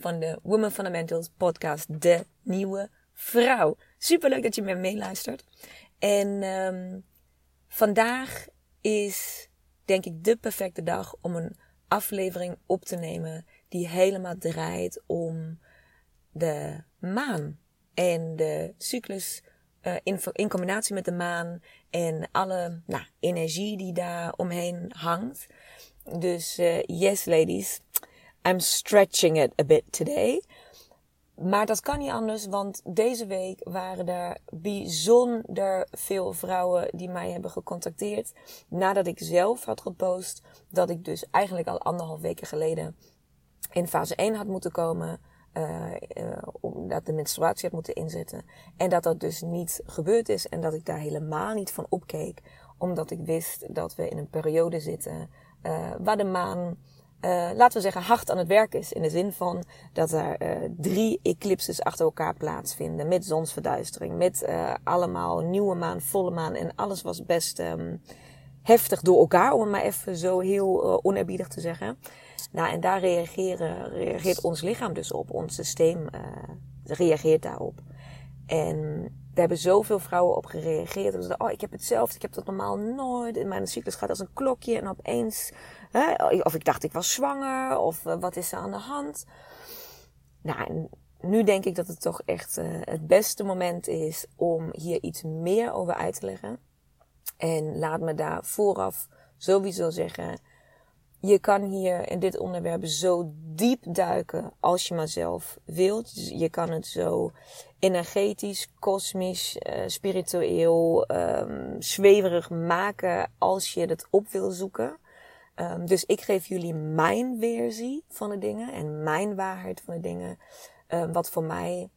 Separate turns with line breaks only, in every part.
van de Women Fundamentals podcast De Nieuwe Vrouw. Superleuk dat je me meeluistert. En um, vandaag is denk ik de perfecte dag om een aflevering op te nemen die helemaal draait om de maan en de cyclus uh, in, in, combinatie met de maan en alle nou, energie die daar omheen hangt. Dus uh, yes ladies, I'm stretching it a bit today. Maar dat kan niet anders, want deze week waren er bijzonder veel vrouwen die mij hebben gecontacteerd. Nadat ik zelf had gepost dat ik dus eigenlijk al anderhalf weken geleden in fase 1 had moeten komen. Uh, uh, omdat de menstruatie had moeten inzetten. En dat dat dus niet gebeurd is en dat ik daar helemaal niet van opkeek. Omdat ik wist dat we in een periode zitten uh, waar de maan uh, laten we zeggen, hard aan het werk is. In de zin van dat er uh, drie eclipses achter elkaar plaatsvinden. Met zonsverduistering. Met uh, allemaal nieuwe maan, volle maan. En alles was best um, heftig door elkaar. Om het maar even zo heel oneerbiedig te zeggen. Nou, en daar reageren, reageert ons lichaam dus op. Ons systeem reageert daarop. En er hebben zoveel vrouwen op gereageerd. En zeiden, oh, ik heb hetzelfde. Ik heb dat normaal nooit. In mijn cyclus gaat als een klokje. En opeens of ik dacht ik was zwanger, of eh, wat is er aan de hand? Nou, nu denk ik dat het toch echt uh, het beste moment is om hier iets meer over uit te leggen. En laat me daar vooraf sowieso zeggen. Je kan hier in dit onderwerp zo diep duiken als je maar zelf wilt. Dus je kan het zo energetisch, kosmisch, uh, spiritueel, um, zweverig maken als je het op wil zoeken. Um, dus ik geef jullie mijn versie van de dingen en mijn waarheid van de dingen. Um, wat voor mij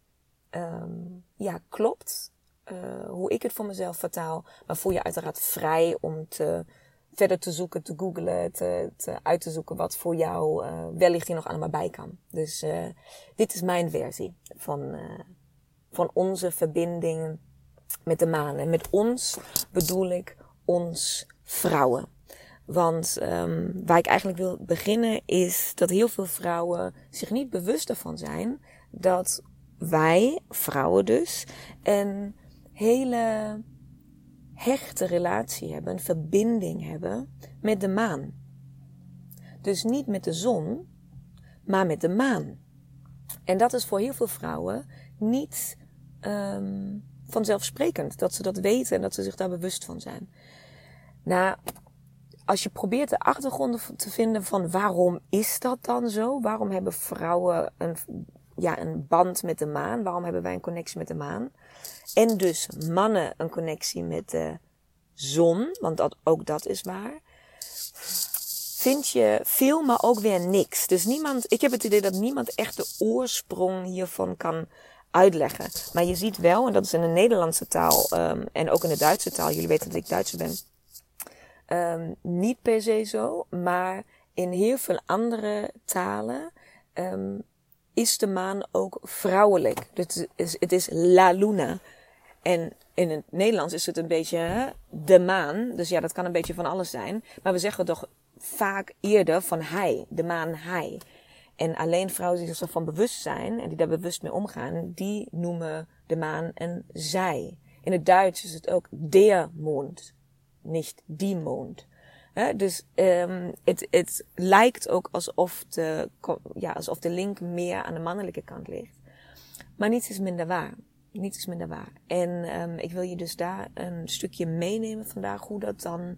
um, ja, klopt. Uh, hoe ik het voor mezelf vertaal. Maar voel je uiteraard vrij om te, verder te zoeken, te googlen, te, te uit te zoeken wat voor jou uh, wellicht hier nog allemaal bij kan. Dus uh, dit is mijn versie van, van onze verbinding met de maan. En met ons bedoel ik ons vrouwen. Want um, waar ik eigenlijk wil beginnen is dat heel veel vrouwen zich niet bewust ervan zijn dat wij, vrouwen dus, een hele hechte relatie hebben, een verbinding hebben met de maan. Dus niet met de zon, maar met de maan. En dat is voor heel veel vrouwen niet um, vanzelfsprekend dat ze dat weten en dat ze zich daar bewust van zijn. Nou, als je probeert de achtergronden te vinden van waarom is dat dan zo? Waarom hebben vrouwen een, ja, een band met de maan? Waarom hebben wij een connectie met de maan? En dus mannen een connectie met de zon, want dat, ook dat is waar. Vind je veel, maar ook weer niks. Dus niemand, ik heb het idee dat niemand echt de oorsprong hiervan kan uitleggen. Maar je ziet wel, en dat is in de Nederlandse taal um, en ook in de Duitse taal, jullie weten dat ik Duitser ben Um, niet per se zo, maar in heel veel andere talen um, is de maan ook vrouwelijk. Dus het is, het is la luna. En in het Nederlands is het een beetje de maan. Dus ja, dat kan een beetje van alles zijn. Maar we zeggen toch vaak eerder van hij, de maan hij. En alleen vrouwen die zich ervan bewust zijn en die daar bewust mee omgaan, die noemen de maan een zij. In het Duits is het ook der mond niet die mond. dus um, het, het lijkt ook alsof de, ja, alsof de link meer aan de mannelijke kant ligt. Maar niets is minder waar. Niets is minder waar. En um, ik wil je dus daar een stukje meenemen vandaag hoe dat dan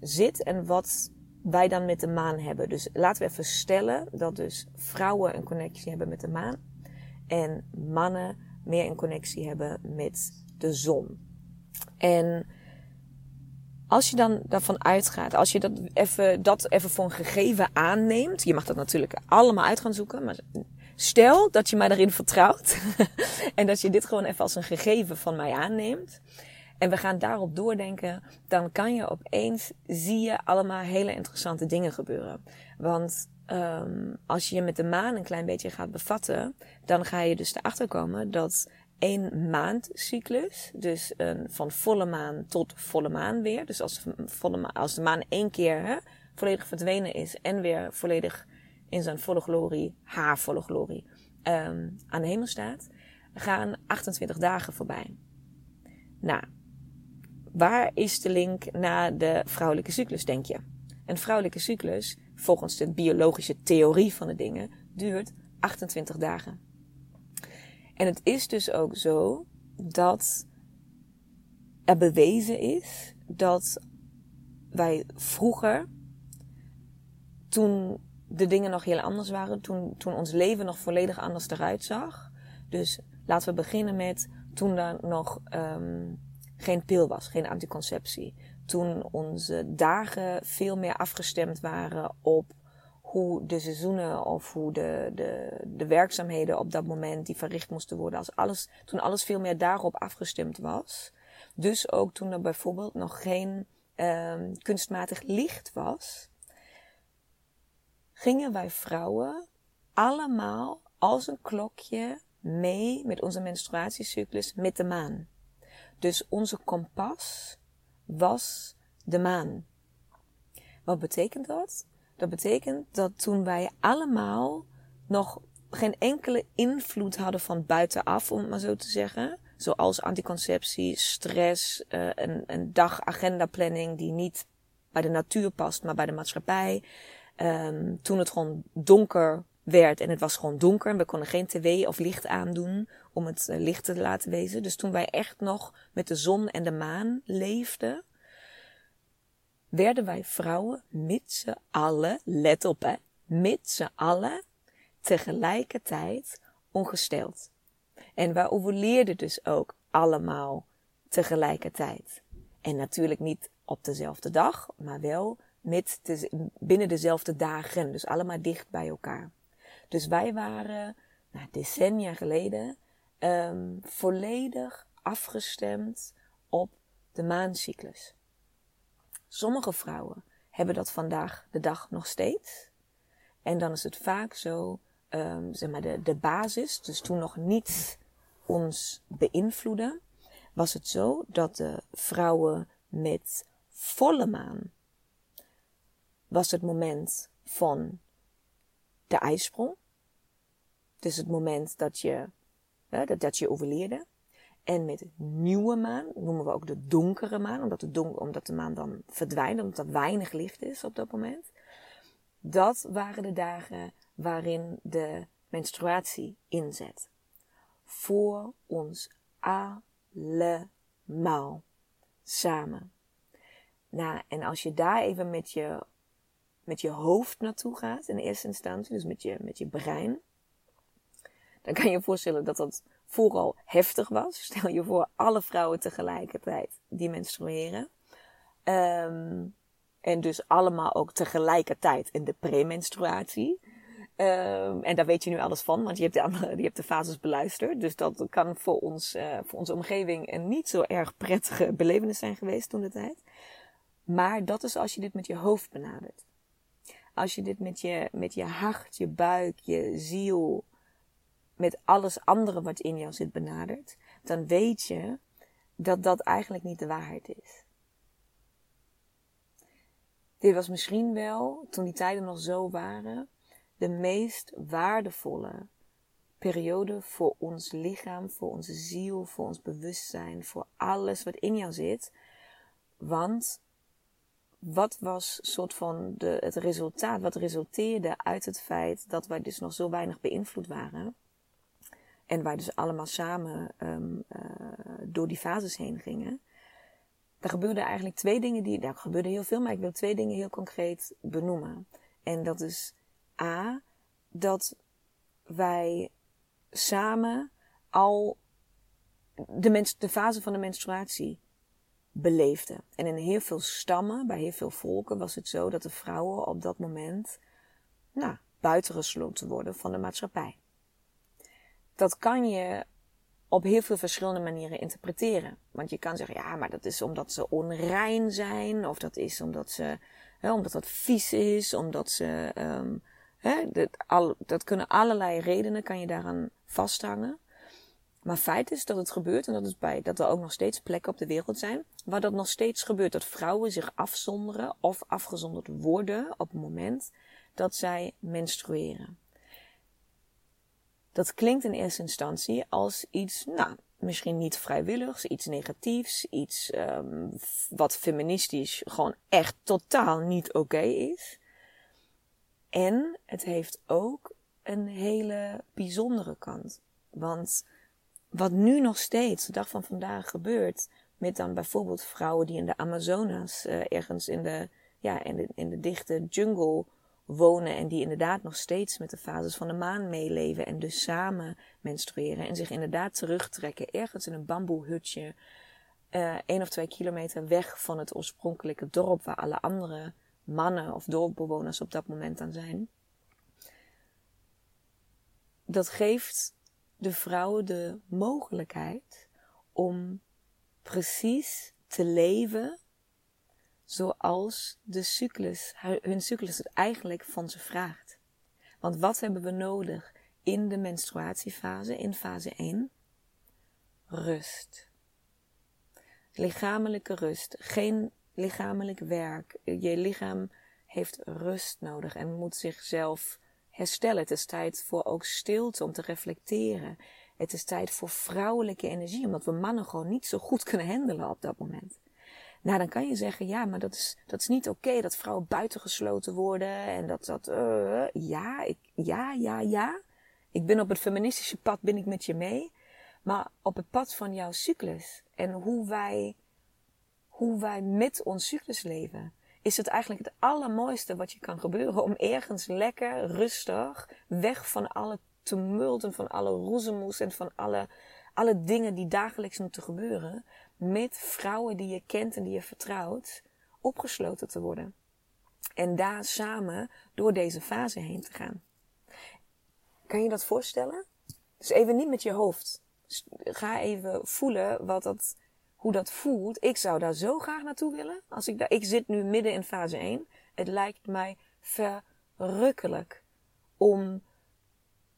zit en wat wij dan met de maan hebben. Dus laten we even stellen dat dus vrouwen een connectie hebben met de maan en mannen meer een connectie hebben met de zon. En als je dan daarvan uitgaat, als je dat even, dat even voor een gegeven aanneemt, je mag dat natuurlijk allemaal uit gaan zoeken, maar stel dat je mij daarin vertrouwt en dat je dit gewoon even als een gegeven van mij aanneemt. En we gaan daarop doordenken, dan kan je opeens, zie je allemaal hele interessante dingen gebeuren. Want um, als je je met de maan een klein beetje gaat bevatten, dan ga je dus erachter komen dat één maandcyclus, dus een, van volle maan tot volle maan weer. Dus als, volle maan, als de maan één keer hè, volledig verdwenen is en weer volledig in zijn volle glorie, haar volle glorie, um, aan de hemel staat, gaan 28 dagen voorbij. Nou, waar is de link naar de vrouwelijke cyclus, denk je? Een vrouwelijke cyclus, volgens de biologische theorie van de dingen, duurt 28 dagen. En het is dus ook zo dat er bewezen is dat wij vroeger, toen de dingen nog heel anders waren, toen, toen ons leven nog volledig anders eruit zag. Dus laten we beginnen met toen er nog um, geen pil was, geen anticonceptie. Toen onze dagen veel meer afgestemd waren op hoe de seizoenen of hoe de, de, de werkzaamheden op dat moment die verricht moesten worden. Als alles, toen alles veel meer daarop afgestemd was. Dus ook toen er bijvoorbeeld nog geen um, kunstmatig licht was, gingen wij vrouwen allemaal als een klokje mee met onze menstruatiecyclus met de maan. Dus onze kompas was de maan. Wat betekent dat? Dat betekent dat toen wij allemaal nog geen enkele invloed hadden van buitenaf, om het maar zo te zeggen. Zoals anticonceptie, stress, uh, een, een dag planning die niet bij de natuur past, maar bij de maatschappij. Um, toen het gewoon donker werd en het was gewoon donker en we konden geen tv of licht aandoen om het uh, licht te laten wezen. Dus toen wij echt nog met de zon en de maan leefden, werden wij vrouwen met z'n allen, let op hè, met z'n allen tegelijkertijd ongesteld. En wij overleerden dus ook allemaal tegelijkertijd. En natuurlijk niet op dezelfde dag, maar wel met de, binnen dezelfde dagen. Dus allemaal dicht bij elkaar. Dus wij waren nou, decennia geleden um, volledig afgestemd op de maancyclus. Sommige vrouwen hebben dat vandaag de dag nog steeds. En dan is het vaak zo, um, zeg maar, de, de basis, dus toen nog niets ons beïnvloedde, was het zo dat de vrouwen met volle maan was het moment van de ijsprong. Dus het moment dat je, dat, dat je overleerde. En met nieuwe maan, noemen we ook de donkere maan, omdat de, don omdat de maan dan verdwijnt, omdat er weinig licht is op dat moment. Dat waren de dagen waarin de menstruatie inzet. Voor ons allemaal. Samen. Nou, en als je daar even met je, met je hoofd naartoe gaat, in eerste instantie, dus met je, met je brein, dan kan je je voorstellen dat dat vooral heftig was. Stel je voor alle vrouwen tegelijkertijd die menstrueren. Um, en dus allemaal ook tegelijkertijd in de premenstruatie. Um, en daar weet je nu alles van, want je hebt de, andere, hebt de fases beluisterd. Dus dat kan voor, ons, uh, voor onze omgeving een niet zo erg prettige belevenis zijn geweest toen de tijd. Maar dat is als je dit met je hoofd benadert. Als je dit met je, met je hart, je buik, je ziel, met alles andere wat in jou zit benadert, dan weet je dat dat eigenlijk niet de waarheid is. Dit was misschien wel, toen die tijden nog zo waren, de meest waardevolle periode voor ons lichaam, voor onze ziel, voor ons bewustzijn, voor alles wat in jou zit. Want wat was soort van de, het resultaat, wat resulteerde uit het feit dat wij dus nog zo weinig beïnvloed waren? En wij dus allemaal samen um, uh, door die fases heen gingen. Er gebeurden eigenlijk twee dingen die. Nou, er gebeurde heel veel, maar ik wil twee dingen heel concreet benoemen. En dat is A, dat wij samen al de, mens, de fase van de menstruatie beleefden. En in heel veel stammen, bij heel veel volken, was het zo dat de vrouwen op dat moment nou, buitengesloten worden van de maatschappij. Dat kan je op heel veel verschillende manieren interpreteren. Want je kan zeggen, ja, maar dat is omdat ze onrein zijn, of dat is omdat ze, hè, omdat dat vies is, omdat ze, um, hè, dat, al, dat kunnen allerlei redenen, kan je daaraan vasthangen. Maar feit is dat het gebeurt en dat, het bij, dat er ook nog steeds plekken op de wereld zijn waar dat nog steeds gebeurt. Dat vrouwen zich afzonderen of afgezonderd worden op het moment dat zij menstrueren. Dat klinkt in eerste instantie als iets, nou, misschien niet vrijwilligs, iets negatiefs, iets um, wat feministisch gewoon echt totaal niet oké is. En het heeft ook een hele bijzondere kant. Want wat nu nog steeds, de dag van vandaag, gebeurt, met dan bijvoorbeeld vrouwen die in de Amazonas, uh, ergens in de, ja, in de, in de dichte jungle wonen en die inderdaad nog steeds met de fases van de maan meeleven en dus samen menstrueren en zich inderdaad terugtrekken ergens in een bamboehutje, uh, of twee kilometer weg van het oorspronkelijke dorp waar alle andere mannen of dorpbewoners op dat moment aan zijn. Dat geeft de vrouwen de mogelijkheid om precies te leven zoals de cyclus, hun cyclus het eigenlijk van ze vraagt. Want wat hebben we nodig in de menstruatiefase, in fase 1? Rust. Lichamelijke rust. Geen lichamelijk werk. Je lichaam heeft rust nodig en moet zichzelf herstellen. Het is tijd voor ook stilte om te reflecteren. Het is tijd voor vrouwelijke energie, omdat we mannen gewoon niet zo goed kunnen handelen op dat moment. Nou, dan kan je zeggen, ja, maar dat is, dat is niet oké dat vrouwen buitengesloten worden en dat dat, uh, ja, ik, ja, ja, ja. Ik ben op het feministische pad, ben ik met je mee. Maar op het pad van jouw cyclus en hoe wij, hoe wij met ons cyclus leven, is het eigenlijk het allermooiste wat je kan gebeuren om ergens lekker, rustig, weg van alle tumult en van alle roezemoes en van alle, alle dingen die dagelijks moeten gebeuren, met vrouwen die je kent en die je vertrouwt, opgesloten te worden. En daar samen door deze fase heen te gaan. Kan je dat voorstellen? Dus even niet met je hoofd. Ga even voelen wat dat, hoe dat voelt. Ik zou daar zo graag naartoe willen. Als ik, daar, ik zit nu midden in fase 1. Het lijkt mij verrukkelijk om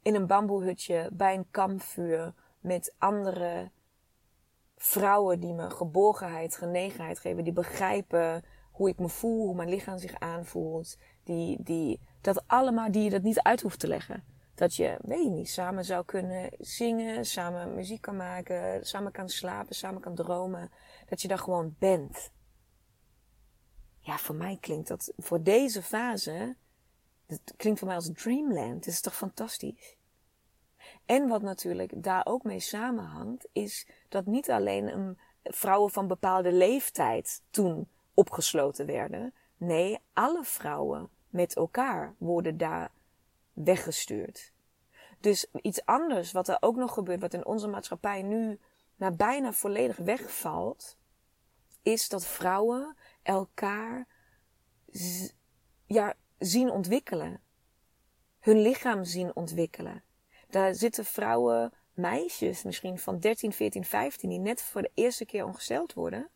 in een bamboehutje bij een kampvuur met andere vrouwen die me geborgenheid, genegenheid geven, die begrijpen hoe ik me voel, hoe mijn lichaam zich aanvoelt, die, die, dat allemaal, die je dat niet uit hoeft te leggen. Dat je, weet je niet, samen zou kunnen zingen, samen muziek kan maken, samen kan slapen, samen kan dromen. Dat je daar gewoon bent. Ja, voor mij klinkt dat, voor deze fase, dat klinkt voor mij als dreamland. Het is toch fantastisch? En wat natuurlijk daar ook mee samenhangt, is dat niet alleen een, vrouwen van bepaalde leeftijd toen opgesloten werden. Nee, alle vrouwen met elkaar worden daar weggestuurd. Dus iets anders wat er ook nog gebeurt, wat in onze maatschappij nu naar bijna volledig wegvalt, is dat vrouwen elkaar ja, zien ontwikkelen. Hun lichaam zien ontwikkelen. Daar zitten vrouwen, meisjes misschien van 13, 14, 15, die net voor de eerste keer ongesteld worden.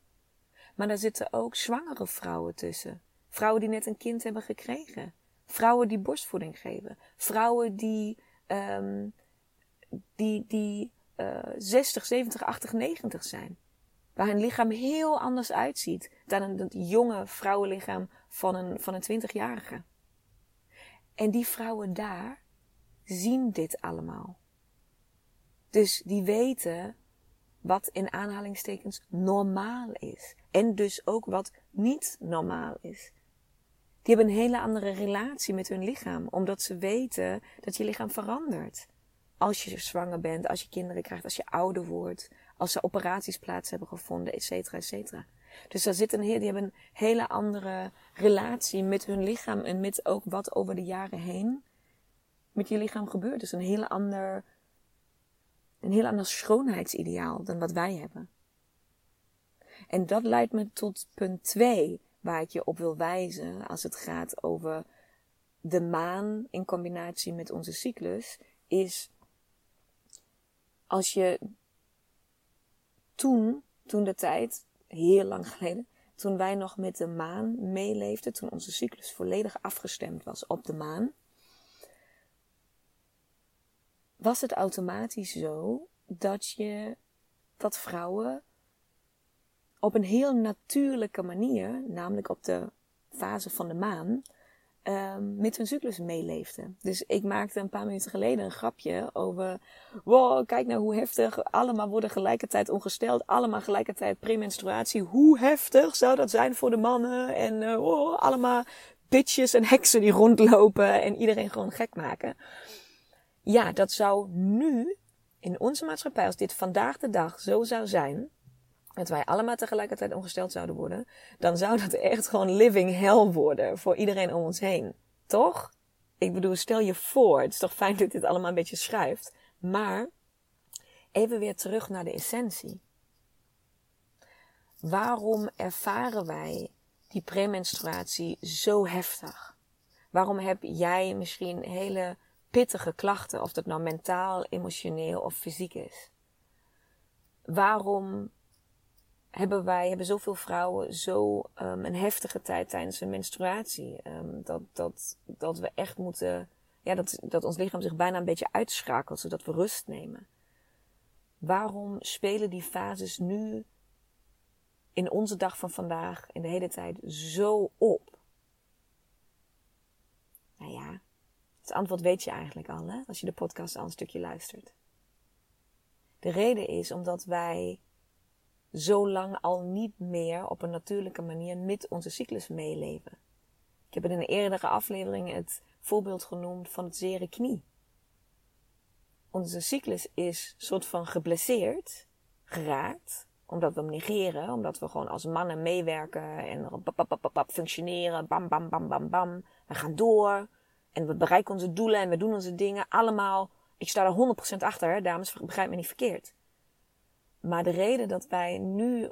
Maar daar zitten ook zwangere vrouwen tussen. Vrouwen die net een kind hebben gekregen. Vrouwen die borstvoeding geven. Vrouwen die, um, die, die uh, 60, 70, 80, 90 zijn. Waar hun lichaam heel anders uitziet dan een jonge vrouwenlichaam van een, van een 20-jarige. En die vrouwen daar, zien dit allemaal. Dus die weten wat in aanhalingstekens normaal is. En dus ook wat niet normaal is. Die hebben een hele andere relatie met hun lichaam, omdat ze weten dat je lichaam verandert. als je zwanger bent, als je kinderen krijgt, als je ouder wordt, als ze operaties plaats hebben gevonden, et cetera, et cetera. Dus daar zit die hebben een hele andere relatie met hun lichaam en met ook wat over de jaren heen met je lichaam gebeurt. Dus een heel ander, een heel ander schoonheidsideaal dan wat wij hebben. En dat leidt me tot punt 2, waar ik je op wil wijzen als het gaat over de maan in combinatie met onze cyclus, is als je toen, toen de tijd, heel lang geleden, toen wij nog met de maan meeleefden, toen onze cyclus volledig afgestemd was op de maan, was het automatisch zo dat je dat vrouwen op een heel natuurlijke manier, namelijk op de fase van de maan, um, met hun cyclus meeleefden. Dus ik maakte een paar minuten geleden een grapje over, wow, kijk nou hoe heftig, allemaal worden gelijkertijd ongesteld, allemaal gelijkertijd premenstruatie. Hoe heftig zou dat zijn voor de mannen? En uh, wow, allemaal bitches en heksen die rondlopen en iedereen gewoon gek maken. Ja, dat zou nu in onze maatschappij, als dit vandaag de dag zo zou zijn, dat wij allemaal tegelijkertijd ongesteld zouden worden, dan zou dat echt gewoon living hell worden voor iedereen om ons heen. Toch? Ik bedoel, stel je voor, het is toch fijn dat dit allemaal een beetje schuift. Maar even weer terug naar de essentie. Waarom ervaren wij die premenstruatie zo heftig? Waarom heb jij misschien hele pittige klachten, of dat nou mentaal, emotioneel of fysiek is? Waarom hebben wij, hebben zoveel vrouwen zo um, een heftige tijd tijdens hun menstruatie. Um, dat, dat, dat we echt moeten, ja, dat, dat ons lichaam zich bijna een beetje uitschakelt, zodat we rust nemen. Waarom spelen die fases nu in onze dag van vandaag, in de hele tijd, zo op? Nou ja, het antwoord weet je eigenlijk al, hè, als je de podcast al een stukje luistert. De reden is omdat wij zo lang al niet meer op een natuurlijke manier met onze cyclus meeleven. Ik heb in een eerdere aflevering het voorbeeld genoemd van het zere knie. Onze cyclus is soort van geblesseerd, geraakt, omdat we hem negeren, omdat we gewoon als mannen meewerken en functioneren, bam, bam, bam, bam, bam. We gaan door en we bereiken onze doelen en we doen onze dingen allemaal. Ik sta er 100% achter, dames, begrijp me niet verkeerd. Maar de reden dat wij nu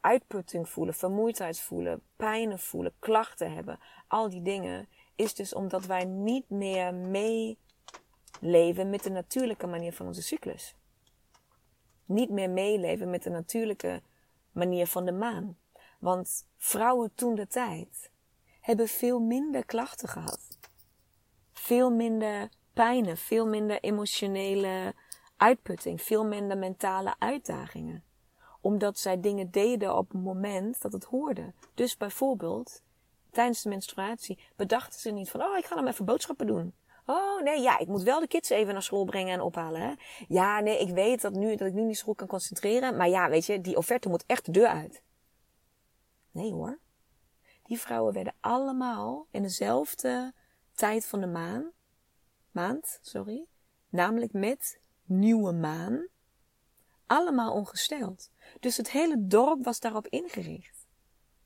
uitputting voelen, vermoeidheid voelen, pijnen voelen, klachten hebben, al die dingen, is dus omdat wij niet meer meeleven met de natuurlijke manier van onze cyclus. Niet meer meeleven met de natuurlijke manier van de maan. Want vrouwen toen de tijd hebben veel minder klachten gehad. Veel minder pijnen, veel minder emotionele uitputting, veel minder mentale uitdagingen. Omdat zij dingen deden op het moment dat het hoorde. Dus bijvoorbeeld, tijdens de menstruatie bedachten ze niet van, oh, ik ga hem even boodschappen doen. Oh nee, ja, ik moet wel de kids even naar school brengen en ophalen. Hè? Ja, nee, ik weet dat, nu, dat ik nu niet zo goed kan concentreren. Maar ja, weet je, die offerte moet echt de deur uit. Nee hoor. Die vrouwen werden allemaal in dezelfde tijd van de maan, maand, sorry, namelijk met nieuwe maan. Allemaal ongesteld. Dus het hele dorp was daarop ingericht.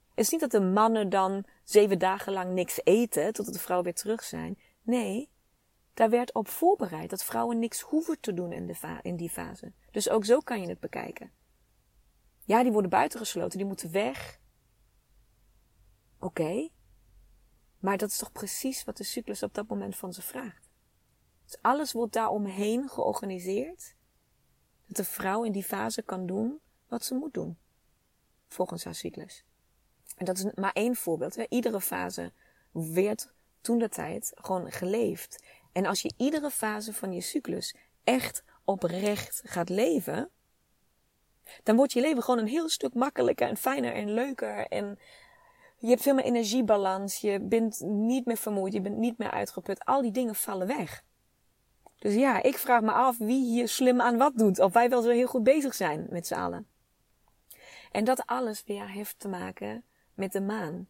Het is niet dat de mannen dan zeven dagen lang niks eten totdat de vrouwen weer terug zijn. Nee, daar werd op voorbereid dat vrouwen niks hoeven te doen in, de in die fase. Dus ook zo kan je het bekijken. Ja, die worden buitengesloten, die moeten weg. Oké, maar dat is toch precies wat de cyclus op dat moment van ze vraagt. Dus alles wordt daaromheen georganiseerd. Dat de vrouw in die fase kan doen wat ze moet doen. Volgens haar cyclus. En dat is maar één voorbeeld. Hè. Iedere fase werd toen de tijd gewoon geleefd. En als je iedere fase van je cyclus echt oprecht gaat leven, dan wordt je leven gewoon een heel stuk makkelijker en fijner en leuker. En je hebt veel meer energiebalans. Je bent niet meer vermoeid. Je bent niet meer uitgeput. Al die dingen vallen weg. Dus ja, ik vraag me af wie hier slim aan wat doet. Of wij wel zo heel goed bezig zijn met z'n allen. En dat alles weer heeft te maken met de maan.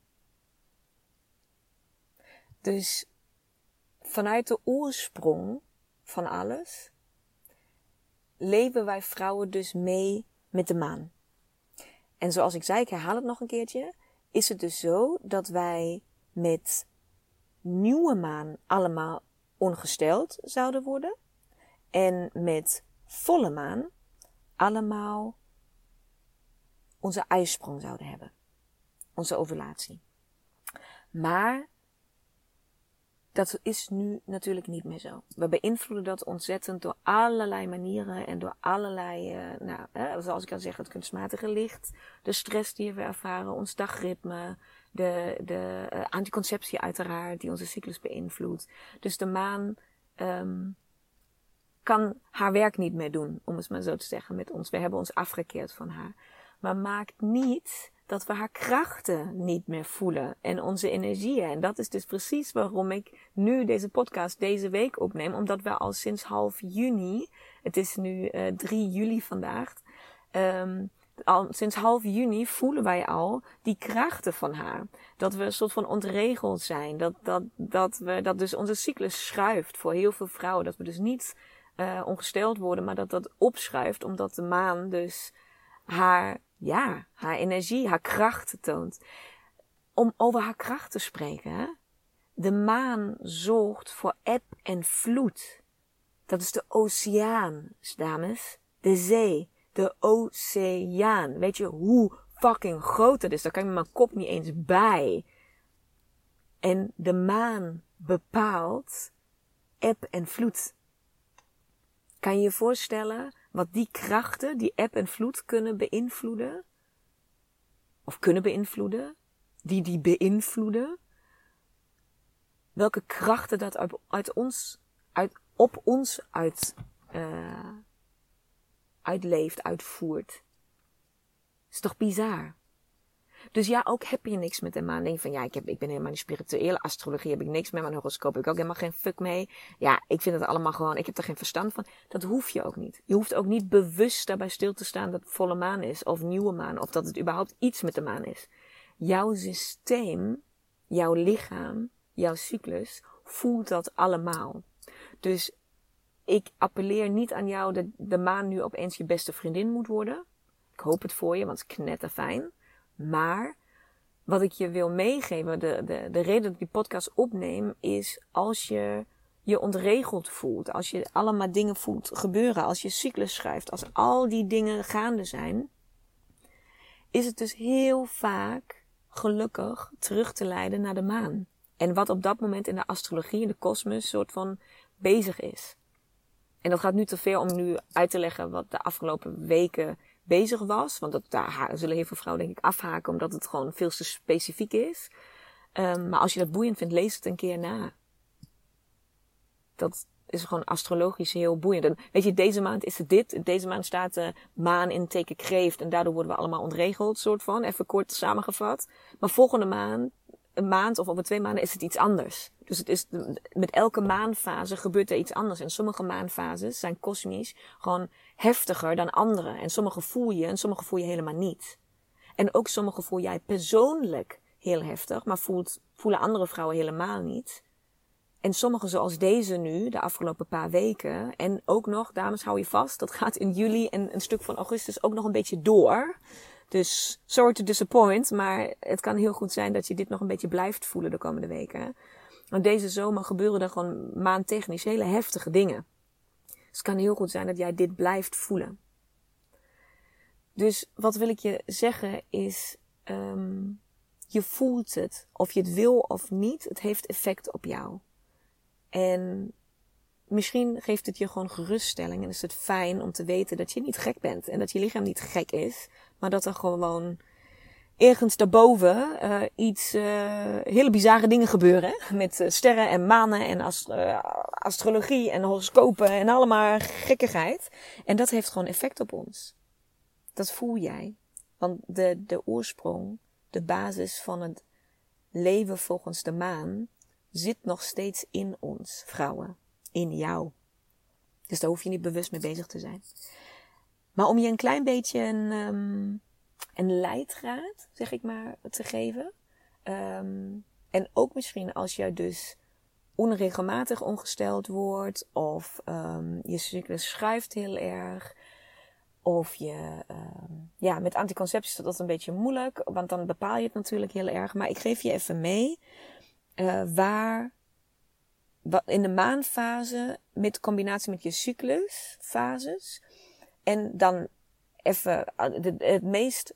Dus vanuit de oorsprong van alles leven wij vrouwen dus mee met de maan. En zoals ik zei, ik herhaal het nog een keertje, is het dus zo dat wij met nieuwe maan allemaal ongesteld zouden worden. En met volle maan allemaal onze ijsprong zouden hebben. Onze ovulatie. Maar dat is nu natuurlijk niet meer zo. We beïnvloeden dat ontzettend door allerlei manieren en door allerlei, uh, nou, hè, zoals ik al zeg, het kunstmatige licht, de stress die we ervaren, ons dagritme, de, de uh, anticonceptie uiteraard, die onze cyclus beïnvloedt. Dus de maan um, kan haar werk niet meer doen, om het maar zo te zeggen, met ons. We hebben ons afgekeerd van haar. Maar maakt niet dat we haar krachten niet meer voelen en onze energieën. En dat is dus precies waarom ik nu deze podcast deze week opneem. Omdat we al sinds half juni, het is nu uh, eh, 3 juli vandaag, um, al sinds half juni voelen wij al die krachten van haar. Dat we een soort van ontregeld zijn. Dat, dat, dat, we, dat dus onze cyclus schuift voor heel veel vrouwen. Dat we dus niet uh, ongesteld worden, maar dat dat opschuift omdat de maan dus haar ja, haar energie, haar kracht toont. Om over haar kracht te spreken, de maan zorgt voor eb en vloed. Dat is de oceaan, dames. De zee, de oceaan. Weet je hoe fucking groot dat is? Daar kan je mijn kop niet eens bij. En de maan bepaalt eb en vloed. Kan je je voorstellen wat die krachten, die eb en vloed kunnen beïnvloeden. Of kunnen beïnvloeden. Die die beïnvloeden. Welke krachten dat uit, ons, uit, op ons uit, uh, uitleeft, uitvoert. Is toch bizar? Dus ja, ook heb je niks met de maan. Denk van ja, ik, heb, ik ben helemaal niet spirituele astrologie, heb ik niks met mijn horoscoop, heb ik ook helemaal geen fuck mee. Ja, ik vind het allemaal gewoon, ik heb er geen verstand van. Dat hoef je ook niet. Je hoeft ook niet bewust daarbij stil te staan dat het volle maan is, of nieuwe maan, of dat het überhaupt iets met de maan is. Jouw systeem, jouw lichaam, jouw cyclus voelt dat allemaal. Dus ik appelleer niet aan jou dat de maan nu opeens je beste vriendin moet worden. Ik hoop het voor je, want het is knetterfijn. Maar wat ik je wil meegeven, de, de, de reden dat ik die podcast opneem, is als je je ontregeld voelt, als je allemaal dingen voelt gebeuren, als je cyclus schrijft, als al die dingen gaande zijn, is het dus heel vaak gelukkig terug te leiden naar de maan. En wat op dat moment in de astrologie, in de kosmos, soort van bezig is. En dat gaat nu te ver om nu uit te leggen wat de afgelopen weken bezig was. Want dat, daar zullen heel veel vrouwen denk ik afhaken, omdat het gewoon veel te specifiek is. Um, maar als je dat boeiend vindt, lees het een keer na. Dat is gewoon astrologisch heel boeiend. En weet je, deze maand is het dit. Deze maand staat de maan in teken kreeft. En daardoor worden we allemaal ontregeld, soort van. Even kort samengevat. Maar volgende maand, een maand of over twee maanden is het iets anders. Dus het is, met elke maanfase gebeurt er iets anders. En sommige maanfases zijn kosmisch gewoon heftiger dan andere. En sommige voel je en sommige voel je helemaal niet. En ook sommige voel jij persoonlijk heel heftig, maar voelt, voelen andere vrouwen helemaal niet. En sommige zoals deze nu, de afgelopen paar weken. En ook nog, dames, hou je vast, dat gaat in juli en een stuk van augustus ook nog een beetje door. Dus sorry to disappoint, maar het kan heel goed zijn dat je dit nog een beetje blijft voelen de komende weken. Want deze zomer gebeuren er gewoon maandtechnisch hele heftige dingen. Dus het kan heel goed zijn dat jij dit blijft voelen. Dus wat wil ik je zeggen is, um, je voelt het. Of je het wil of niet, het heeft effect op jou. En misschien geeft het je gewoon geruststelling. En is het fijn om te weten dat je niet gek bent. En dat je lichaam niet gek is. Maar dat er gewoon ergens daarboven uh, iets uh, hele bizarre dingen gebeuren. Met uh, sterren en manen en ast astrologie en horoscopen en allemaal gekkigheid. En dat heeft gewoon effect op ons. Dat voel jij. Want de, de oorsprong, de basis van het leven volgens de maan, zit nog steeds in ons, vrouwen. In jou. Dus daar hoef je niet bewust mee bezig te zijn. Maar om je een klein beetje een, um, een leidraad, zeg ik maar, te geven. Um, en ook misschien als jij dus onregelmatig ongesteld wordt, of um, je cyclus schuift heel erg, of je, um, ja, met anticonceptie is dat een beetje moeilijk, want dan bepaal je het natuurlijk heel erg. Maar ik geef je even mee uh, waar in de maanfase met combinatie met je cyclusfases. En dan even het meest,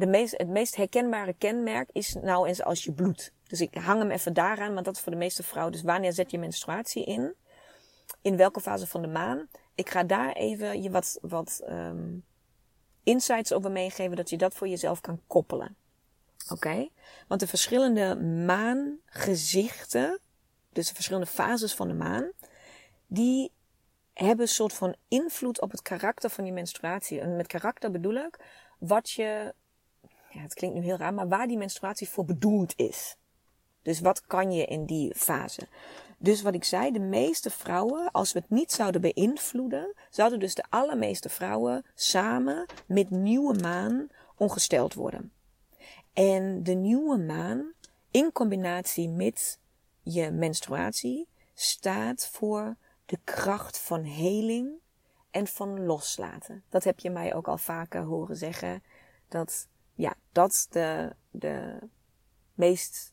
de meest, het meest herkenbare kenmerk is nou eens als je bloed. Dus ik hang hem even daaraan, want dat is voor de meeste vrouwen. Dus wanneer zet je menstruatie in? In welke fase van de maan? Ik ga daar even je wat, wat um, insights over meegeven, dat je dat voor jezelf kan koppelen. Oké? Want de verschillende maangezichten, dus de verschillende fases van de maan, die hebben een soort van invloed op het karakter van je menstruatie. En met karakter bedoel ik wat je, ja, het klinkt nu heel raar, maar waar die menstruatie voor bedoeld is. Dus wat kan je in die fase? Dus wat ik zei, de meeste vrouwen, als we het niet zouden beïnvloeden, zouden dus de allermeeste vrouwen samen met nieuwe maan ongesteld worden. En de nieuwe maan, in combinatie met je menstruatie, staat voor de kracht van heling en van loslaten. Dat heb je mij ook al vaker horen zeggen. Dat, ja, dat de, de meest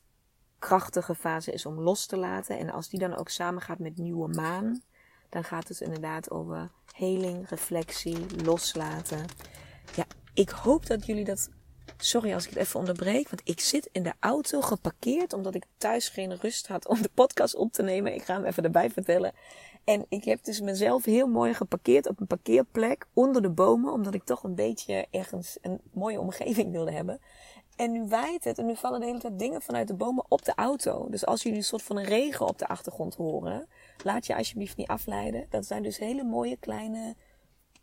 krachtige fase is om los te laten. En als die dan ook samengaat met nieuwe maan, dan gaat het inderdaad over heling, reflectie, loslaten. Ja, ik hoop dat jullie dat. Sorry als ik het even onderbreek, want ik zit in de auto geparkeerd omdat ik thuis geen rust had om de podcast op te nemen. Ik ga hem even erbij vertellen. En ik heb dus mezelf heel mooi geparkeerd op een parkeerplek onder de bomen, omdat ik toch een beetje ergens een mooie omgeving wilde hebben. En nu waait het en nu vallen de hele tijd dingen vanuit de bomen op de auto. Dus als jullie een soort van een regen op de achtergrond horen, laat je alsjeblieft niet afleiden. Dat zijn dus hele mooie kleine,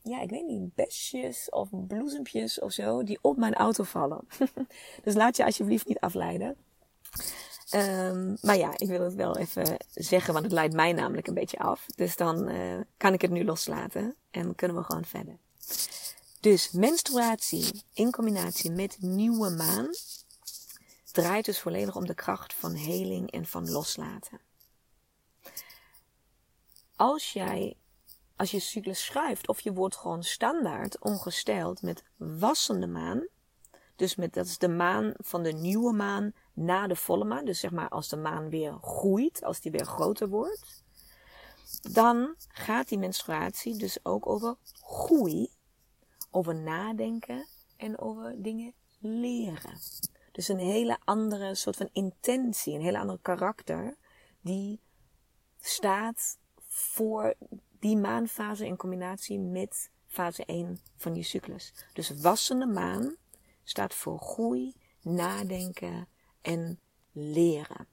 ja, ik weet niet, besjes of bloesempjes of zo, die op mijn auto vallen. dus laat je alsjeblieft niet afleiden. Um, maar ja, ik wil het wel even zeggen, want het leidt mij namelijk een beetje af. Dus dan uh, kan ik het nu loslaten en kunnen we gewoon verder. Dus menstruatie in combinatie met nieuwe maan draait dus volledig om de kracht van heling en van loslaten. Als jij, als je cyclus schuift of je wordt gewoon standaard ongesteld met wassende maan, dus met, dat is de maan van de nieuwe maan na de volle maan, dus zeg maar als de maan weer groeit, als die weer groter wordt, dan gaat die menstruatie dus ook over groei over nadenken en over dingen leren. Dus een hele andere soort van intentie, een hele andere karakter die staat voor die maanfase in combinatie met fase 1 van je cyclus. Dus wassende maan staat voor groei, nadenken en leren.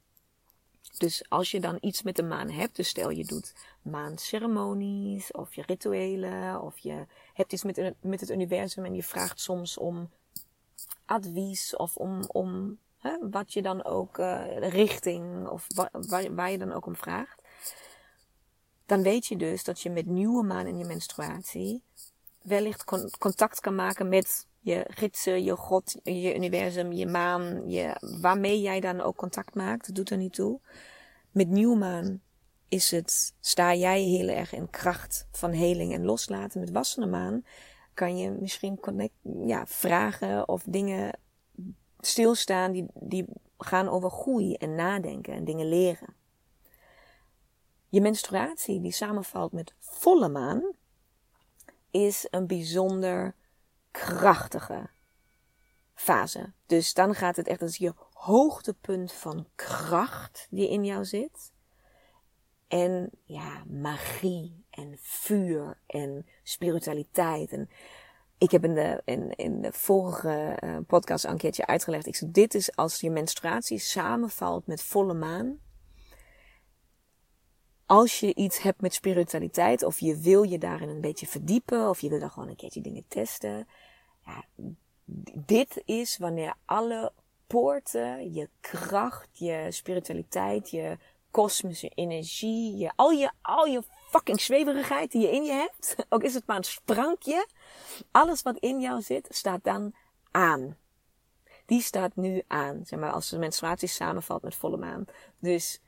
Dus als je dan iets met de maan hebt, dus stel je doet maanceremonies of je rituelen of je hebt iets met, met het universum en je vraagt soms om advies of om, om hè, wat je dan ook, uh, richting of waar, waar je dan ook om vraagt. Dan weet je dus dat je met nieuwe maan in je menstruatie wellicht contact kan maken met je gidsen, je God, je universum, je maan, je, waarmee jij dan ook contact maakt, doet er niet toe. Met nieuwmaan is het, sta jij heel erg in kracht van heling en loslaten. Met wassende maan kan je misschien ja, vragen of dingen stilstaan die, die gaan over groei en nadenken en dingen leren. Je menstruatie die samenvalt met volle maan is een bijzonder krachtige fase. Dus dan gaat het echt, is je hoogtepunt van kracht die in jou zit. En ja, magie en vuur en spiritualiteit. En ik heb in de, in, in de vorige uh, podcast keertje uitgelegd. Ik zei, dit is als je menstruatie samenvalt met volle maan. Als je iets hebt met spiritualiteit, of je wil je daarin een beetje verdiepen, of je wil daar gewoon een keertje dingen testen. Ja, dit is wanneer alle poorten, je kracht, je spiritualiteit, je kosmische energie, je, al, je, al je fucking zweverigheid die je in je hebt, ook is het maar een sprankje, alles wat in jou zit, staat dan aan. Die staat nu aan, zeg maar, als de menstruatie samenvalt met volle maan. Dus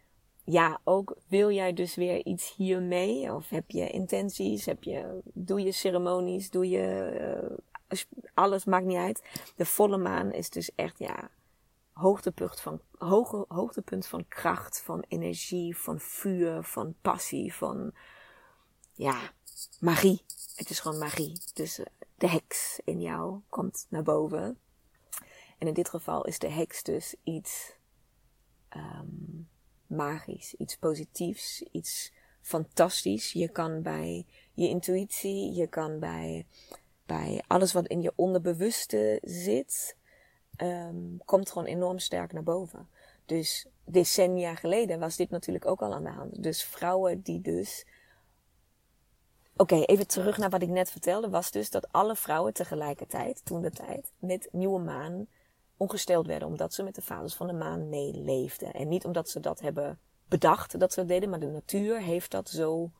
ja, ook wil jij dus weer iets hiermee? Of heb je intenties? Heb je, doe je ceremonies? Doe je uh, alles? Maakt niet uit. De volle maan is dus echt, ja, hoogtepunt van, hoge, hoogtepunt van kracht, van energie, van vuur, van passie, van, ja, magie. Het is gewoon magie. Dus uh, de heks in jou komt naar boven. En in dit geval is de heks dus iets um, magisch, iets positiefs, iets fantastisch. Je kan bij je intuïtie, je kan bij, bij alles wat in je onderbewuste zit, um, komt gewoon enorm sterk naar boven. Dus decennia geleden was dit natuurlijk ook al aan de hand. Dus vrouwen die dus. Oké, even terug naar wat ik net vertelde, was dus dat alle vrouwen tegelijkertijd, toen de tijd, met nieuwe maan ongesteld werden omdat ze met de vaders van de maan meeleefden. En niet omdat ze dat hebben bedacht dat ze dat deden, maar de natuur heeft dat zo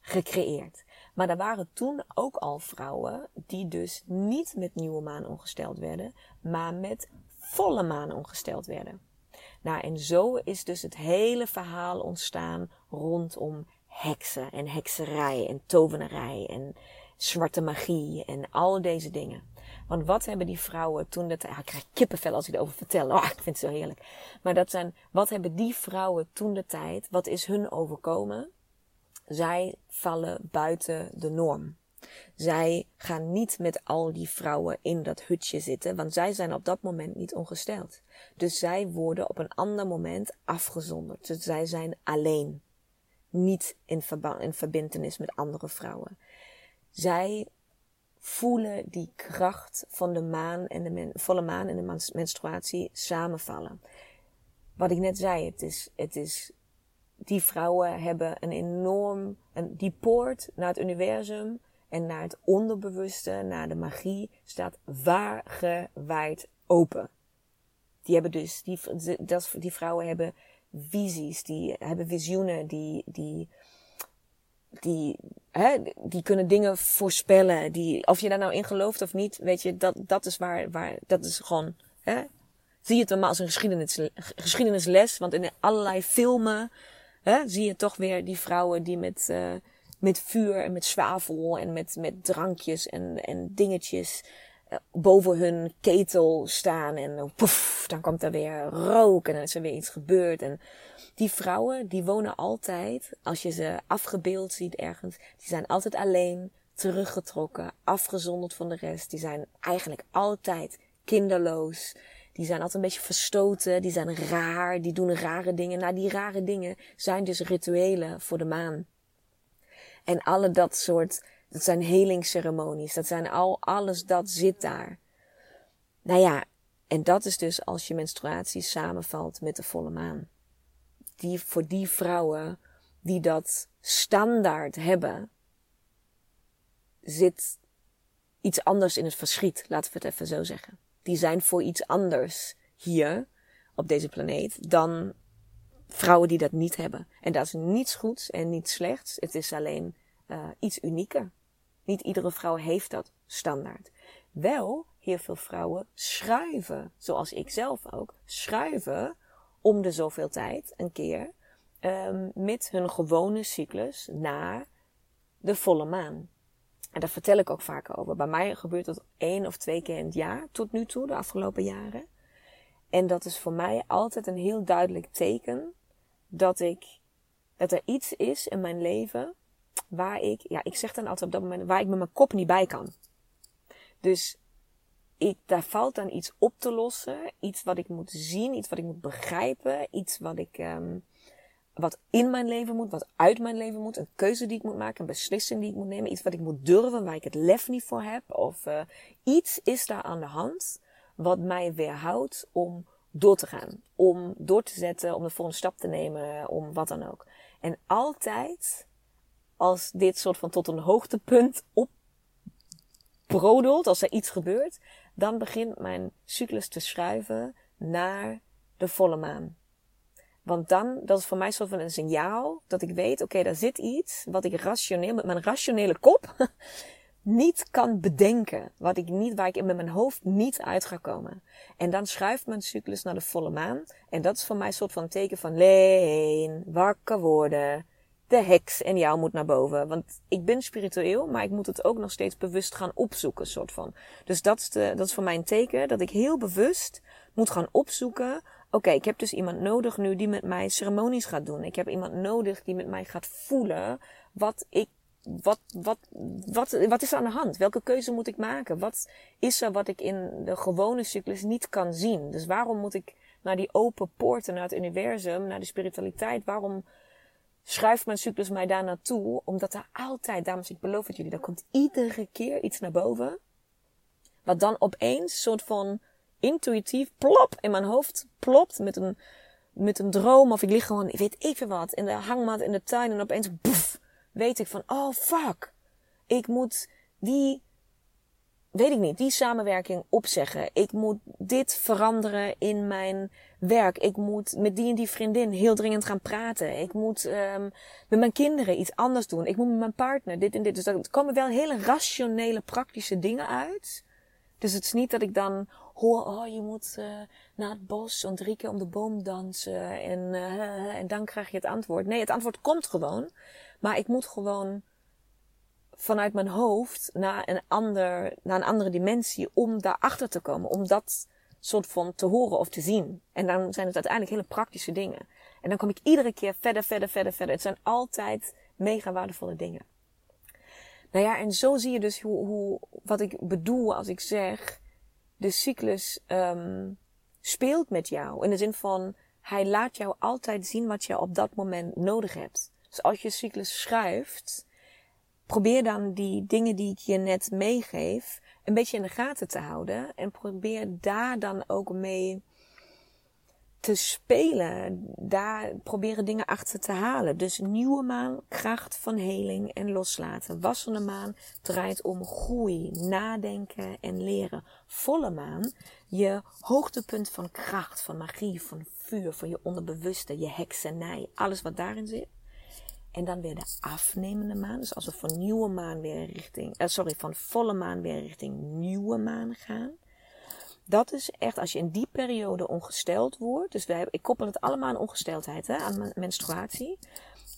gecreëerd. Maar er waren toen ook al vrouwen die dus niet met nieuwe maan ongesteld werden, maar met volle maan ongesteld werden. Nou, en zo is dus het hele verhaal ontstaan rondom heksen en hekserij en tovenarij en zwarte magie en al deze dingen. Want wat hebben die vrouwen toen dat... Ja, ik krijg kippenvel als ik erover vertel. Oh, ik vind het zo heerlijk. Maar dat zijn... Wat hebben die vrouwen toen de tijd... Wat is hun overkomen? Zij vallen buiten de norm. Zij gaan niet met al die vrouwen in dat hutje zitten, want zij zijn op dat moment niet ongesteld. Dus zij worden op een ander moment afgezonderd. Dus zij zijn alleen. Niet in, in verbindenis met andere vrouwen. Zij voelen die kracht van de maan en de volle maan en de menstruatie samenvallen. Wat ik net zei, het is, het is, die vrouwen hebben een enorm, een, die poort naar het universum en naar het onderbewuste, naar de magie, staat wagenwijd open. Die hebben dus, die, die vrouwen hebben visies, die hebben visioenen, die, die, die, hè, die kunnen dingen voorspellen. Die, of je daar nou in gelooft of niet, weet je, dat, dat is waar, waar, dat is gewoon, hè. Zie het maar als een geschiedenis, geschiedenisles, want in allerlei filmen, hè, zie je toch weer die vrouwen die met, uh, met vuur en met zwavel en met, met drankjes en, en dingetjes boven hun ketel staan en poef, dan komt er weer rook en dan is er weer iets gebeurd en die vrouwen, die wonen altijd, als je ze afgebeeld ziet ergens, die zijn altijd alleen, teruggetrokken, afgezonderd van de rest. Die zijn eigenlijk altijd kinderloos. Die zijn altijd een beetje verstoten, die zijn raar, die doen rare dingen. Nou, die rare dingen zijn dus rituelen voor de maan. En alle dat soort, dat zijn helingsceremonies, dat zijn al, alles dat zit daar. Nou ja, en dat is dus als je menstruatie samenvalt met de volle maan die, voor die vrouwen die dat standaard hebben, zit iets anders in het verschiet, laten we het even zo zeggen. Die zijn voor iets anders hier op deze planeet dan vrouwen die dat niet hebben. En dat is niets goeds en niets slechts. Het is alleen uh, iets unieker. Niet iedere vrouw heeft dat standaard. Wel, heel veel vrouwen schuiven, zoals ik zelf ook, schuiven om de zoveel tijd een keer um, met hun gewone cyclus naar de volle maan. En daar vertel ik ook vaker over. Bij mij gebeurt dat één of twee keer in het jaar tot nu toe, de afgelopen jaren. En dat is voor mij altijd een heel duidelijk teken dat ik, dat er iets is in mijn leven waar ik, ja, ik zeg dan altijd op dat moment, waar ik met mijn kop niet bij kan. Dus ik, daar valt dan iets op te lossen. Iets wat ik moet zien, iets wat ik moet begrijpen, iets wat ik, um, wat in mijn leven moet, wat uit mijn leven moet, een keuze die ik moet maken, een beslissing die ik moet nemen, iets wat ik moet durven, waar ik het lef niet voor heb, of uh, iets is daar aan de hand wat mij weerhoudt om door te gaan, om door te zetten, om de volgende stap te nemen, om wat dan ook. En altijd als dit soort van tot een hoogtepunt opbrodelt, als er iets gebeurt, dan begint mijn cyclus te schuiven naar de volle maan. Want dan, dat is voor mij soort van een signaal dat ik weet, oké, daar zit iets wat ik rationeel, met mijn rationele kop, niet kan bedenken. Wat ik niet, waar ik met mijn hoofd niet uit ga komen. En dan schuift mijn cyclus naar de volle maan. En dat is voor mij een soort van teken van Leen, wakker worden. De heks en jou moet naar boven. Want ik ben spiritueel, maar ik moet het ook nog steeds bewust gaan opzoeken, soort van. Dus dat is, de, dat is voor mij een teken dat ik heel bewust moet gaan opzoeken. Oké, ik heb dus iemand nodig nu die met mij ceremonies gaat doen. Ik heb iemand nodig die met mij gaat voelen wat ik wat, wat, wat, wat is er aan de hand? Welke keuze moet ik maken? Wat is er wat ik in de gewone cyclus niet kan zien? Dus waarom moet ik naar die open poorten, naar het universum, naar de spiritualiteit? Waarom schuift mijn cyclus mij daar naartoe? Omdat er altijd, dames, ik beloof het jullie, er komt iedere keer iets naar boven. Wat dan opeens soort van intuïtief plop in mijn hoofd plopt met een, met een droom. Of ik lig gewoon, weet even wat, in de hangmat in de tuin en opeens boef weet ik van, oh fuck, ik moet die, weet ik niet, die samenwerking opzeggen. Ik moet dit veranderen in mijn werk. Ik moet met die en die vriendin heel dringend gaan praten. Ik moet um, met mijn kinderen iets anders doen. Ik moet met mijn partner dit en dit. Dus er komen wel hele rationele, praktische dingen uit. Dus het is niet dat ik dan hoor, oh je moet uh, naar het bos en drie keer om de boom dansen en, uh, en dan krijg je het antwoord. Nee, het antwoord komt gewoon. Maar ik moet gewoon vanuit mijn hoofd naar een, ander, naar een andere dimensie om daarachter te komen. Om dat soort van te horen of te zien. En dan zijn het uiteindelijk hele praktische dingen. En dan kom ik iedere keer verder, verder, verder, verder. Het zijn altijd mega waardevolle dingen. Nou ja, en zo zie je dus hoe, hoe wat ik bedoel als ik zeg, de cyclus um, speelt met jou. In de zin van, hij laat jou altijd zien wat je op dat moment nodig hebt. Dus als je cyclus schuift, probeer dan die dingen die ik je net meegeef een beetje in de gaten te houden. En probeer daar dan ook mee te spelen. Daar proberen dingen achter te halen. Dus nieuwe maan, kracht van heling en loslaten. Wassende maan draait om groei, nadenken en leren. Volle maan, je hoogtepunt van kracht, van magie, van vuur, van je onderbewuste, je heksenij. Alles wat daarin zit. En dan weer de afnemende maan. Dus als we van nieuwe maan weer richting, uh, sorry, van volle maan weer richting nieuwe maan gaan. Dat is echt als je in die periode ongesteld wordt. Dus wij, ik koppel het allemaal aan ongesteldheid, hè, aan menstruatie.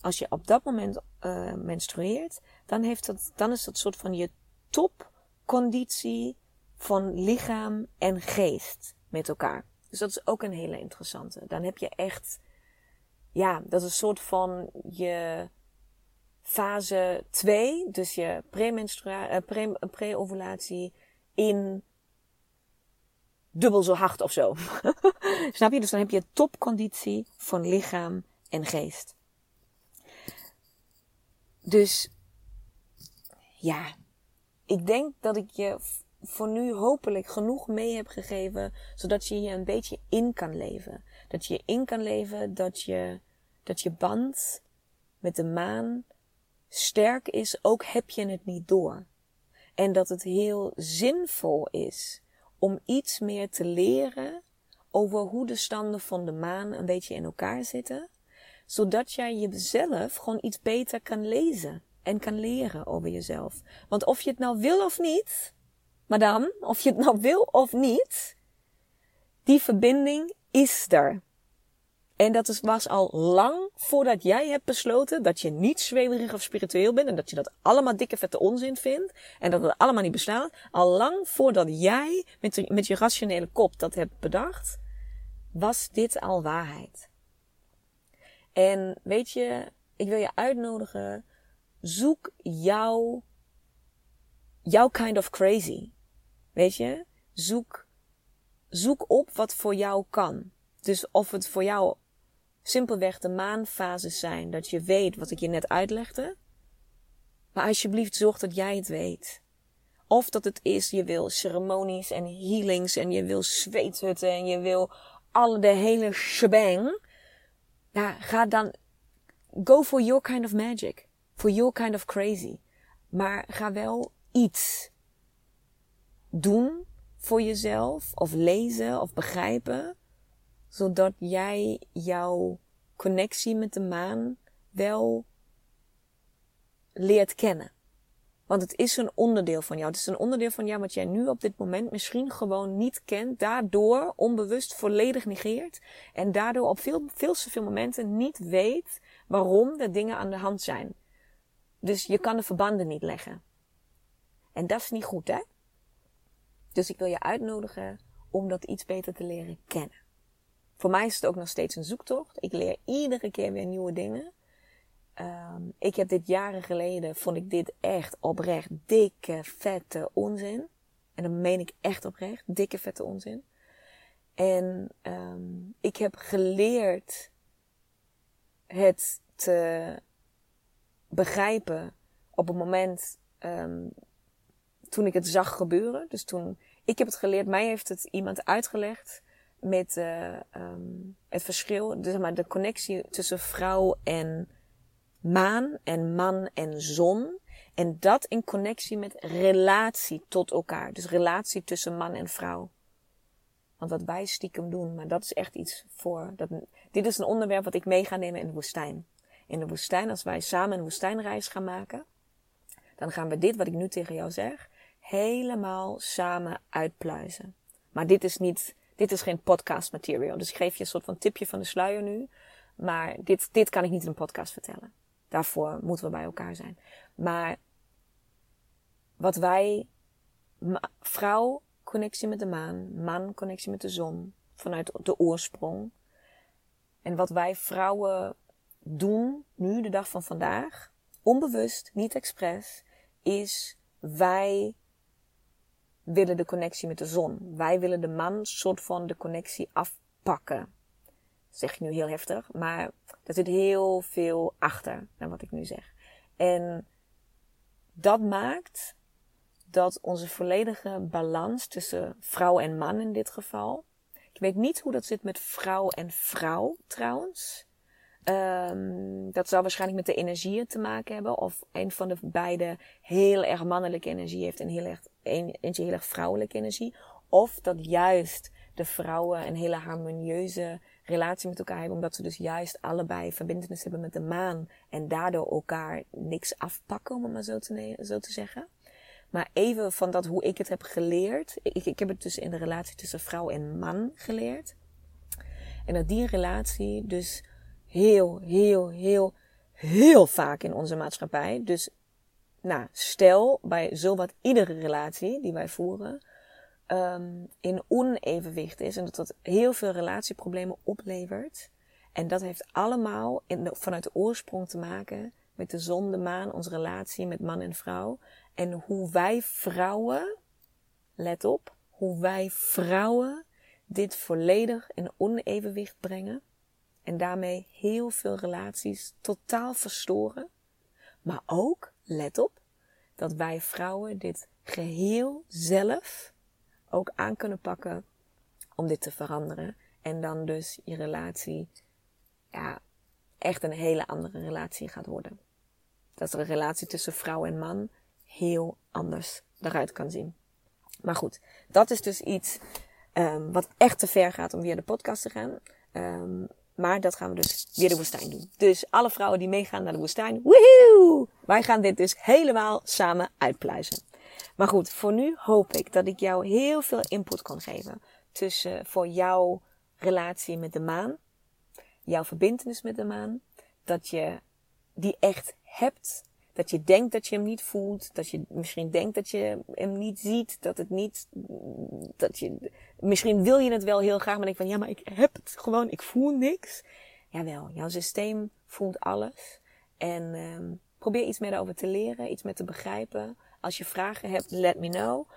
Als je op dat moment uh, menstrueert, dan, heeft dat, dan is dat soort van je topconditie van lichaam en geest met elkaar. Dus dat is ook een hele interessante. Dan heb je echt ja, dat is een soort van je fase 2, dus je pre-ovulatie pre in dubbel zo hard of zo. Snap je? Dus dan heb je topconditie van lichaam en geest. Dus ja, ik denk dat ik je voor nu hopelijk genoeg mee heb gegeven, zodat je hier een beetje in kan leven. Dat je in kan leven dat je, dat je band met de maan sterk is, ook heb je het niet door. En dat het heel zinvol is om iets meer te leren over hoe de standen van de maan een beetje in elkaar zitten, zodat jij jezelf gewoon iets beter kan lezen en kan leren over jezelf. Want of je het nou wil of niet, madame, of je het nou wil of niet, die verbinding is er. En dat was al lang voordat jij hebt besloten dat je niet zweverig of spiritueel bent en dat je dat allemaal dikke vette onzin vindt en dat het allemaal niet bestaat. Al lang voordat jij met, met je rationele kop dat hebt bedacht, was dit al waarheid. En weet je, ik wil je uitnodigen, zoek jouw, jouw kind of crazy. Weet je, zoek, zoek op wat voor jou kan. Dus of het voor jou simpelweg de maanfases zijn, dat je weet wat ik je net uitlegde. Maar alsjeblieft zorg dat jij het weet. Of dat het is, je wil ceremonies en healings en je wil zweethutten en je wil alle de hele shebang. Ja, ga dan, go for your kind of magic. For your kind of crazy. Maar ga wel iets doen voor jezelf, of lezen, of begrijpen, zodat jij jouw connectie met de maan wel leert kennen. Want het is een onderdeel van jou. Het is een onderdeel van jou wat jij nu op dit moment misschien gewoon niet kent. Daardoor onbewust volledig negeert. En daardoor op veel, veel te veel momenten niet weet waarom de dingen aan de hand zijn. Dus je kan de verbanden niet leggen. En dat is niet goed, hè? Dus ik wil je uitnodigen om dat iets beter te leren kennen. Voor mij is het ook nog steeds een zoektocht. Ik leer iedere keer weer nieuwe dingen. Um, ik heb dit jaren geleden, vond ik dit echt oprecht dikke, vette onzin. En dan meen ik echt oprecht, dikke, vette onzin. En um, ik heb geleerd het te begrijpen op het moment um, toen ik het zag gebeuren. Dus toen, ik heb het geleerd, mij heeft het iemand uitgelegd met uh, het verschil, dus zeg maar de connectie tussen vrouw en maan en man en zon. En dat in connectie met relatie tot elkaar. Dus relatie tussen man en vrouw. Want wat wij stiekem doen, maar dat is echt iets voor. Dat, dit is een onderwerp wat ik mee ga nemen in de woestijn. In de woestijn, als wij samen een woestijnreis gaan maken, dan gaan we dit wat ik nu tegen jou zeg, helemaal samen uitpluizen. Maar dit is niet, dit is geen podcast material. Dus ik geef je een soort van tipje van de sluier nu. Maar dit, dit kan ik niet in een podcast vertellen. Daarvoor moeten we bij elkaar zijn. Maar wat wij, vrouw, connectie met de maan, man, connectie met de zon, vanuit de oorsprong. En wat wij vrouwen doen, nu, de dag van vandaag, onbewust, niet expres, is wij willen de connectie met de zon. Wij willen de man soort van de connectie afpakken. zeg ik nu heel heftig, maar er zit heel veel achter naar wat ik nu zeg. En dat maakt dat onze volledige balans tussen vrouw en man in dit geval. Ik weet niet hoe dat zit met vrouw en vrouw trouwens. Um, dat zou waarschijnlijk met de energieën te maken hebben. Of een van de beide heel erg mannelijke energie heeft en heel erg, eentje heel erg vrouwelijke energie. Of dat juist de vrouwen een hele harmonieuze relatie met elkaar hebben. Omdat ze dus juist allebei verbindenis hebben met de maan. En daardoor elkaar niks afpakken, om het maar zo te, zo te zeggen. Maar even van dat hoe ik het heb geleerd. Ik, ik heb het dus in de relatie tussen vrouw en man geleerd. En dat die relatie dus heel, heel, heel, heel vaak in onze maatschappij. Dus, nou, stel bij zowat iedere relatie die wij voeren, um, in onevenwicht is en dat dat heel veel relatieproblemen oplevert. En dat heeft allemaal vanuit de oorsprong te maken met de zon, de maan, onze relatie met man en vrouw. En hoe wij vrouwen, let op, hoe wij vrouwen dit volledig in onevenwicht brengen. En daarmee heel veel relaties totaal verstoren. Maar ook, let op, dat wij vrouwen dit geheel zelf ook aan kunnen pakken om dit te veranderen. En dan dus je relatie, ja, echt een hele andere relatie gaat worden. Dat een relatie tussen vrouw en man heel anders eruit kan zien. Maar goed, dat is dus iets um, wat echt te ver gaat om via de podcast te gaan. Um, maar dat gaan we dus weer de woestijn doen. Dus alle vrouwen die meegaan naar de woestijn, woehoe! Wij gaan dit dus helemaal samen uitpluizen. Maar goed, voor nu hoop ik dat ik jou heel veel input kan geven. Tussen voor jouw relatie met de maan, jouw verbindenis met de maan, dat je die echt hebt dat je denkt dat je hem niet voelt. Dat je misschien denkt dat je hem niet ziet. Dat het niet, dat je, misschien wil je het wel heel graag, maar denk van ja, maar ik heb het gewoon, ik voel niks. Jawel, jouw systeem voelt alles. En um, probeer iets meer over te leren, iets meer te begrijpen. Als je vragen hebt, let me know.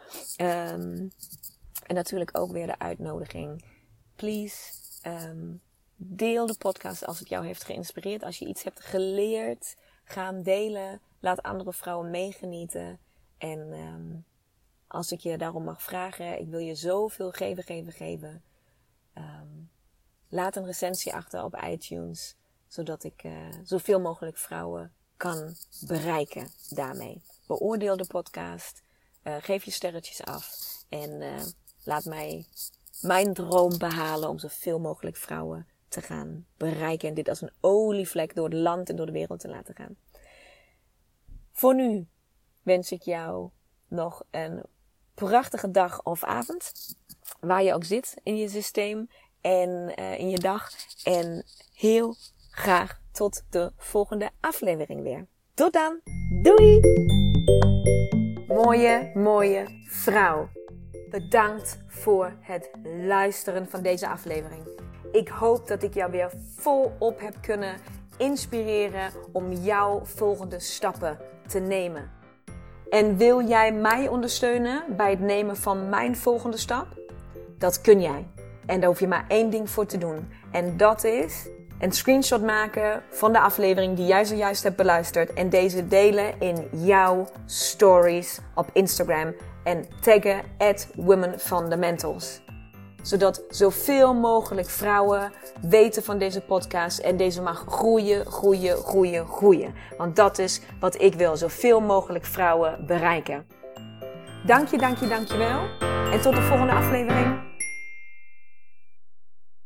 Um, en natuurlijk ook weer de uitnodiging. Please, um, deel de podcast als het jou heeft geïnspireerd. Als je iets hebt geleerd Ga hem delen. Laat andere vrouwen meegenieten. En um, als ik je daarom mag vragen, ik wil je zoveel geven, geven, geven. Um, laat een recensie achter op iTunes, zodat ik uh, zoveel mogelijk vrouwen kan bereiken daarmee. Beoordeel de podcast, uh, geef je sterretjes af en uh, laat mij mijn droom behalen om zoveel mogelijk vrouwen te gaan bereiken. En dit als een olievlek door het land en door de wereld te laten gaan. Voor nu wens ik jou nog een prachtige dag of avond. Waar je ook zit in je systeem en uh, in je dag. En heel graag tot de volgende aflevering weer. Tot dan. Doei! Mooie, mooie vrouw. Bedankt voor het luisteren van deze aflevering. Ik hoop dat ik jou weer volop heb kunnen inspireren om jouw volgende stappen te nemen. En wil jij mij ondersteunen bij het nemen van mijn volgende stap? Dat kun jij. En daar hoef je maar één ding voor te doen. En dat is een screenshot maken van de aflevering die jij zojuist hebt beluisterd. En deze delen in jouw stories op Instagram. En taggen at Women Fundamentals zodat zoveel mogelijk vrouwen weten van deze podcast en deze mag groeien, groeien, groeien, groeien. Want dat is wat ik wil, zoveel mogelijk vrouwen bereiken. Dank je, dank je, dank je wel. En tot de volgende aflevering.